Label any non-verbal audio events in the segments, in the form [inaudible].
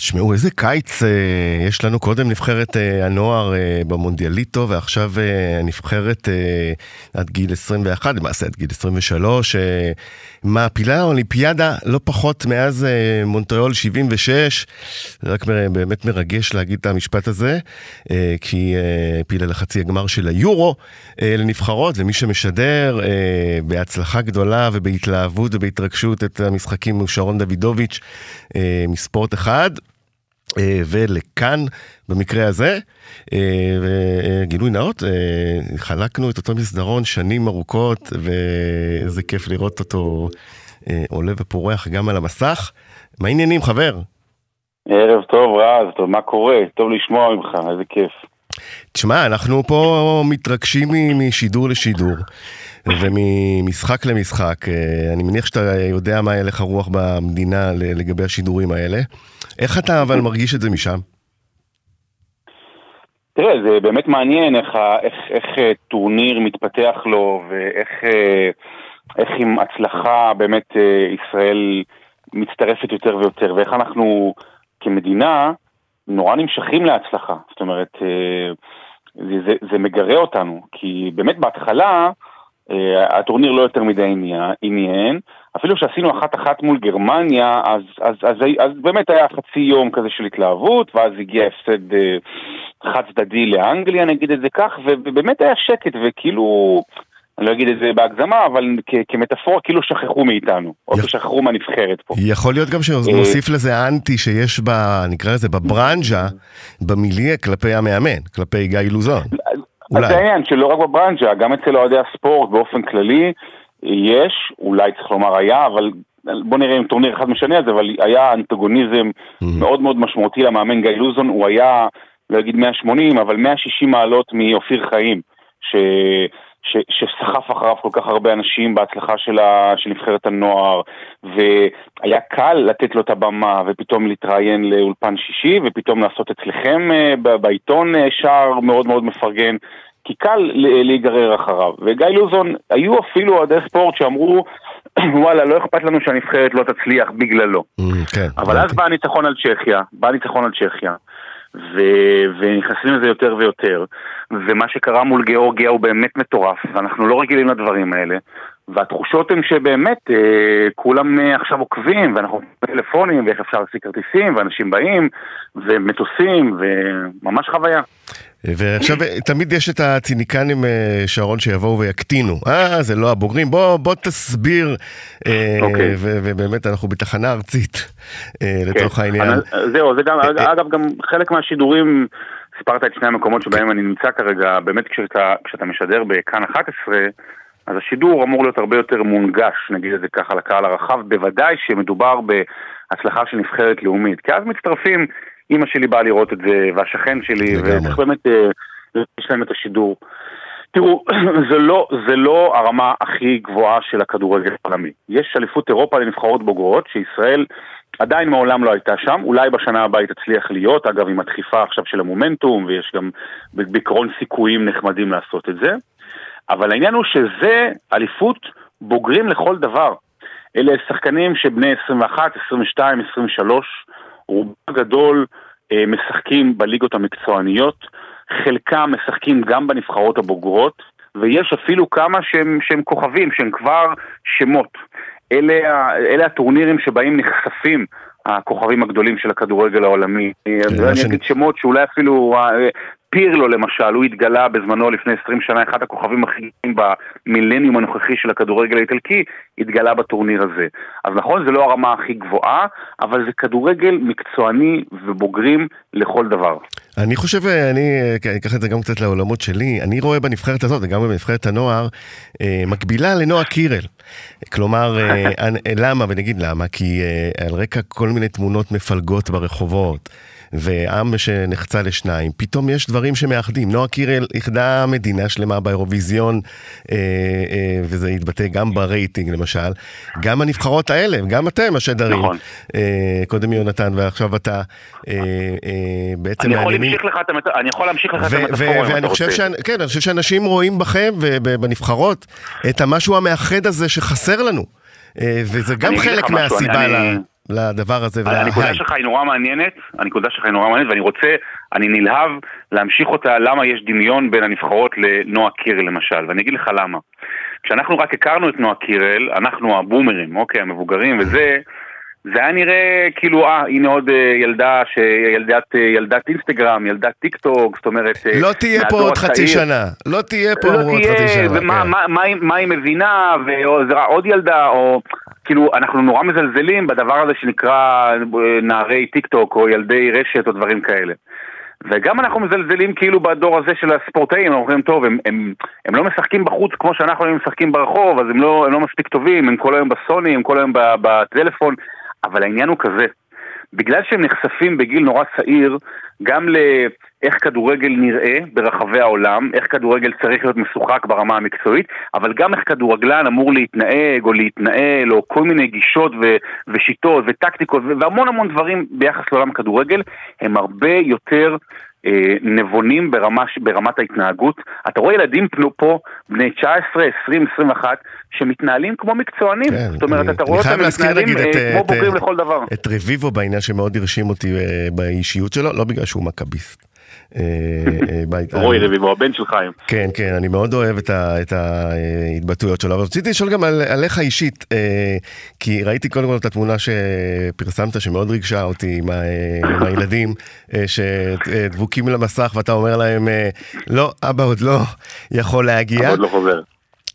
תשמעו, איזה קיץ אה, יש לנו. קודם נבחרת אה, הנוער אה, במונדיאליטו, ועכשיו אה, הנבחרת אה, עד גיל 21, למעשה עד גיל 23. אה, מעפילה האולימפיאדה לא פחות מאז אה, מונטריאול 76. זה רק מ- באמת מרגש להגיד את המשפט הזה, אה, כי היא אה, העפילה לחצי הגמר של היורו אה, לנבחרות, ומי שמשדר אה, בהצלחה גדולה ובהתלהבות ובהתרגשות את המשחקים הוא שרון דוידוביץ' אה, מספורט אחד. אה, ולכאן במקרה הזה, אה, וגילוי נאות, אה, חלקנו את אותו מסדרון שנים ארוכות, ואיזה כיף לראות אותו עולה ופורח גם על המסך. מה העניינים, חבר? ערב טוב, רז, טוב, מה קורה? טוב לשמוע ממך, איזה כיף. תשמע, אנחנו פה מתרגשים משידור לשידור. וממשחק למשחק, אה, אני מניח שאתה יודע מה הלך הרוח במדינה ל- לגבי השידורים האלה. איך אתה אבל מרגיש את זה משם? תראה, זה באמת מעניין איך, איך, איך אה, טורניר מתפתח לו, ואיך אה, איך עם הצלחה באמת ישראל מצטרפת יותר ויותר, ואיך אנחנו כמדינה נורא נמשכים להצלחה. זאת אומרת, זה, זה, זה מגרה אותנו, כי באמת בהתחלה הטורניר לא יותר מדי עניין- אפילו שעשינו אחת-אחת מול גרמניה, אז, אז, אז, אז באמת היה חצי יום כזה של התלהבות, ואז הגיע הפסד אה, חד צדדי לאנגליה, נגיד את זה כך, ובאמת היה שקט, וכאילו, אני לא אגיד את זה בהגזמה, אבל כ- כמטאפורה, כאילו שכחו מאיתנו, או יח- שכחו מהנבחרת פה. יכול להיות גם שנוסיף לזה אנטי שיש ב... נקרא לזה בברנז'ה, במיליה כלפי המאמן, כלפי גיא לוזון. אז אולי. זה העניין שלא רק בברנז'ה, גם אצל אוהדי הספורט באופן כללי, יש, אולי צריך לומר היה, אבל בוא נראה אם טורניר אחד משנה את זה, אבל היה אנטגוניזם מאוד מאוד משמעותי למאמן גיא לוזון, הוא היה, לא אגיד 180, אבל 160 מעלות מאופיר חיים, ש... ש, שסחף אחריו כל כך הרבה אנשים בהצלחה של, ה, של נבחרת הנוער, והיה קל לתת לו את הבמה, ופתאום להתראיין לאולפן שישי, ופתאום לעשות אצלכם אה, בעיתון אה, שער מאוד מאוד מפרגן, כי קל להיגרר אחריו. וגיא לוזון, היו אפילו אוהדי ספורט שאמרו, [clears throat] וואלה, לא אכפת לנו שהנבחרת לא תצליח בגללו. Mm, כן. אבל אז בא הניצחון על צ'כיה, בא הניצחון על צ'כיה, ו- ונכנסים לזה יותר ויותר, ומה שקרה מול גיאורגיה הוא באמת מטורף, ואנחנו לא רגילים לדברים האלה, והתחושות הן שבאמת אה, כולם אה, עכשיו עוקבים, ואנחנו בטלפונים, ואיך אפשר להשיג כרטיסים, ואנשים באים, ומטוסים, וממש חוויה. ועכשיו תמיד יש את הציניקנים אה, שרון שיבואו ויקטינו. אה, זה לא הבוגרים. בוא, בוא תסביר. אה, אוקיי. ו- ובאמת אנחנו בתחנה ארצית אה, לצורך כן. העניין. אבל, זהו, זה גם, אגב, גם חלק מהשידורים, סיפרת את שני המקומות שבהם אני נמצא כרגע, באמת כשאתה, כשאתה משדר בכאן 11, אז השידור אמור להיות הרבה יותר מונגש, נגיד את זה ככה, לקהל הרחב, בוודאי שמדובר בהצלחה של נבחרת לאומית, כי אז מצטרפים, אימא שלי באה לראות את זה, והשכן שלי. וצריך באמת, אה, יש להם את השידור. תראו, [clears throat] זה לא, זה לא הרמה הכי גבוהה של הכדורגל העולמי. יש אליפות אירופה לנבחרות בוגרות, שישראל עדיין מעולם לא הייתה שם, אולי בשנה הבאה היא תצליח להיות, אגב עם הדחיפה עכשיו של המומנטום, ויש גם בעיקרון סיכויים נחמדים לעשות את זה. אבל העניין הוא שזה אליפות בוגרים לכל דבר. אלה שחקנים שבני 21, 22, 23, רובם הגדול אה, משחקים בליגות המקצועניות, חלקם משחקים גם בנבחרות הבוגרות, ויש אפילו כמה שהם, שהם כוכבים, שהם כבר שמות. אלה, אלה הטורנירים שבהם נחשפים הכוכבים הגדולים של הכדורגל העולמי. מה אני אגיד שמות שאולי אפילו אה, פירלו למשל, הוא התגלה בזמנו לפני 20 שנה, אחד הכוכבים הכי גדולים במילניום הנוכחי של הכדורגל האיטלקי, התגלה בטורניר הזה. אז נכון, זה לא הרמה הכי גבוהה, אבל זה כדורגל מקצועני ובוגרים לכל דבר. אני חושב, אני אקח את זה גם קצת לעולמות שלי, אני רואה בנבחרת הזאת, וגם בנבחרת הנוער, אה, מקבילה לנועה קירל. כלומר, אה, [laughs] למה, ונגיד למה, כי אה, על רקע כל מיני תמונות מפלגות ברחובות. ועם שנחצה לשניים, פתאום יש דברים שמאחדים. נועה קירל איחדה מדינה שלמה באירוויזיון, אה, אה, וזה התבטא גם ברייטינג למשל. גם הנבחרות האלה, גם אתם השדרים. נכון. אה, קודם יונתן ועכשיו אתה, אה, אה, בעצם אני יכול. להמשיך לך אני יכול להמשיך לך את המטאפורה אם אתה רוצה. שאנ- כן, אני חושב שאנשים רואים בכם ובנבחרות את המשהו המאחד הזה שחסר לנו. אה, וזה גם חלק משהו, מהסיבה אני- ל... אני- לדבר הזה. הנקודה שלך היא נורא מעניינת, הנקודה שלך היא נורא מעניינת, ואני רוצה, אני נלהב להמשיך אותה, למה יש דמיון בין הנבחרות לנועה קירל למשל, ואני אגיד לך למה. כשאנחנו רק הכרנו את נועה קירל, אנחנו הבומרים, אוקיי, המבוגרים וזה, זה היה נראה כאילו, אה, הנה עוד אה, ילדה, שילדת, אה, ילדת אינסטגרם, ילדת טיק טוק, זאת אומרת... אה, לא תהיה פה עוד חצי שנה, לא תהיה פה לא עוד תהיה, חצי שנה. ומה כן. מה, מה, מה היא מבינה, ועוד ילדה, או... כאילו, אנחנו נורא מזלזלים בדבר הזה שנקרא נערי טיק טוק, או ילדי רשת, או דברים כאלה. וגם אנחנו מזלזלים כאילו בדור הזה של הספורטאים, אנחנו אומרים, טוב, הם, הם, הם לא משחקים בחוץ כמו שאנחנו היינו משחקים ברחוב, אז הם לא, הם לא מספיק טובים, הם כל היום בסוני, הם כל היום בטלפון, אבל העניין הוא כזה, בגלל שהם נחשפים בגיל נורא צעיר, גם לאיך כדורגל נראה ברחבי העולם, איך כדורגל צריך להיות משוחק ברמה המקצועית, אבל גם איך כדורגלן אמור להתנהג או להתנהל, או כל מיני גישות ו- ושיטות וטקטיקות והמון המון דברים ביחס לעולם הכדורגל, הם הרבה יותר אה, נבונים ברמה, ברמת ההתנהגות. אתה רואה ילדים פנו פה, בני 19, 20, 21, שמתנהלים כמו מקצוענים. כן, זאת אומרת, אני- אתה רואה אותם מתנהלים נגיד, את, אה, כמו את, בוגרים אה, לכל דבר. את רביבו בעניין שמאוד הרשים אותי אה, באישיות שלו, לא בגלל שהוא מכביסט. אה, אה, [laughs] רועי רביבו, הבן של חיים. כן, כן, אני מאוד אוהב את, ההתבטאויות שלו, אבל רציתי לשאול גם על, עליך אישית, אה, כי ראיתי קודם כל את התמונה שפרסמת שמאוד ריגשה אותי עם, הילדים שדבוקים למסך ואתה אומר להם, לא, אבא עוד לא יכול להגיע. עוד לא חוזר.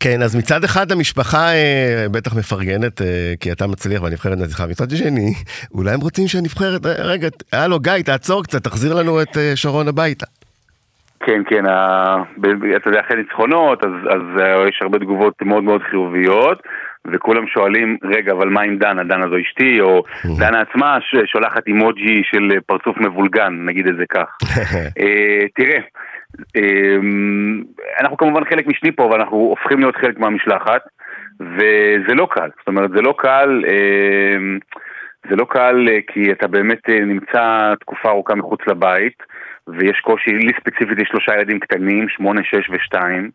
כן, אז מצד אחד המשפחה אה, בטח מפרגנת, אה, כי אתה מצליח והנבחרת נצחה, מצד שני, אולי הם רוצים שהנבחרת, אה, רגע, הלו גיא, תעצור קצת, תחזיר לנו את אה, שרון הביתה. כן, כן, ה- אתה יודע, אחרי ניצחונות, אז, אז אה, יש הרבה תגובות מאוד מאוד חיוביות, וכולם שואלים, רגע, אבל מה עם דנה? דנה זו אשתי, או דנה עצמה שולחת אימוג'י של אה, פרצוף מבולגן, נגיד את זה כך. [laughs] אה, תראה, אה, אנחנו כמובן חלק משני פה, ואנחנו הופכים להיות חלק מהמשלחת, וזה לא קל, זאת אומרת, זה לא קל, אה, זה לא קל אה, כי אתה באמת אה, נמצא תקופה ארוכה מחוץ לבית, ויש קושי, לי ספציפית יש שלושה ילדים קטנים, שמונה, שש ושתיים.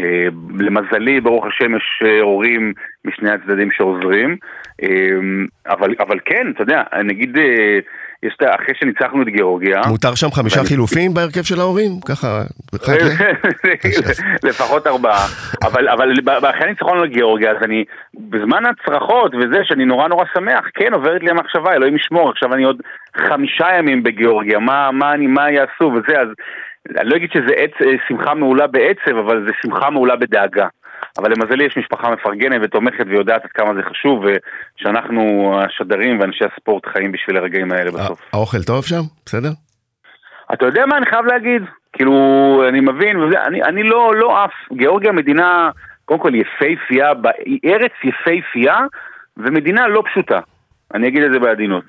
אה, למזלי, ברוך השם, יש הורים משני הצדדים שעוזרים, אה, אבל, אבל כן, אתה יודע, נגיד, יש, את אחרי שניצחנו את גיאורגיה, מותר שם חמישה חילופים בהרכב של ההורים? ככה, ל- [laughs] לפחות ארבעה. אבל, אחרי הניצחון על גיאורגיה, אז אני, בזמן הצרחות וזה, שאני נורא נורא שמח, כן עוברת לי המחשבה, אלוהים ישמור, עכשיו אני עוד חמישה ימים בגיאורגיה, מה, מה, אני, מה יעשו וזה, אז אני לא אגיד שזה עץ, אה, שמחה מעולה בעצב, אבל זה שמחה מעולה בדאגה. אבל למזלי יש משפחה מפרגנת ותומכת ויודעת עד כמה זה חשוב, ושאנחנו השדרים ואנשי הספורט חיים בשביל הרגעים האלה בסוף. האוכל טוב שם? בסדר? אתה יודע מה אני חייב להגיד? כאילו, אני מבין, אני, אני לא, לא עף. גיאורגיה מדינה, קודם כל יפייפייה, ארץ יפייפייה, ומדינה לא פשוטה. אני אגיד את זה בעדינות,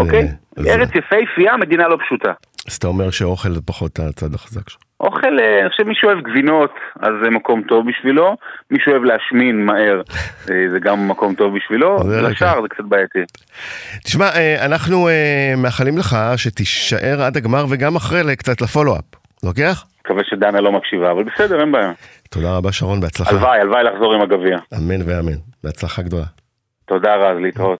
אוקיי? אה, ארץ יפייפייה, מדינה לא פשוטה. אז אתה אומר שאוכל זה פחות הצד החזק שלך. אוכל, אה, אני חושב מי שאוהב גבינות, אז זה מקום טוב בשבילו. מי שאוהב להשמין מהר, זה גם מקום טוב בשבילו. לשאר זה קצת בעייתי. תשמע, אה, אנחנו אה, מאחלים לך שתישאר עד הגמר וגם אחרי קצת לפולו-אפ. לוקח? מקווה שדנה לא מקשיבה, אבל בסדר, אין בעיה. תודה רבה שרון, בהצלחה. הלוואי, הלוואי לחזור עם הגביע. אמן ואמן. בהצלחה גדולה. תודה רז, להתראות.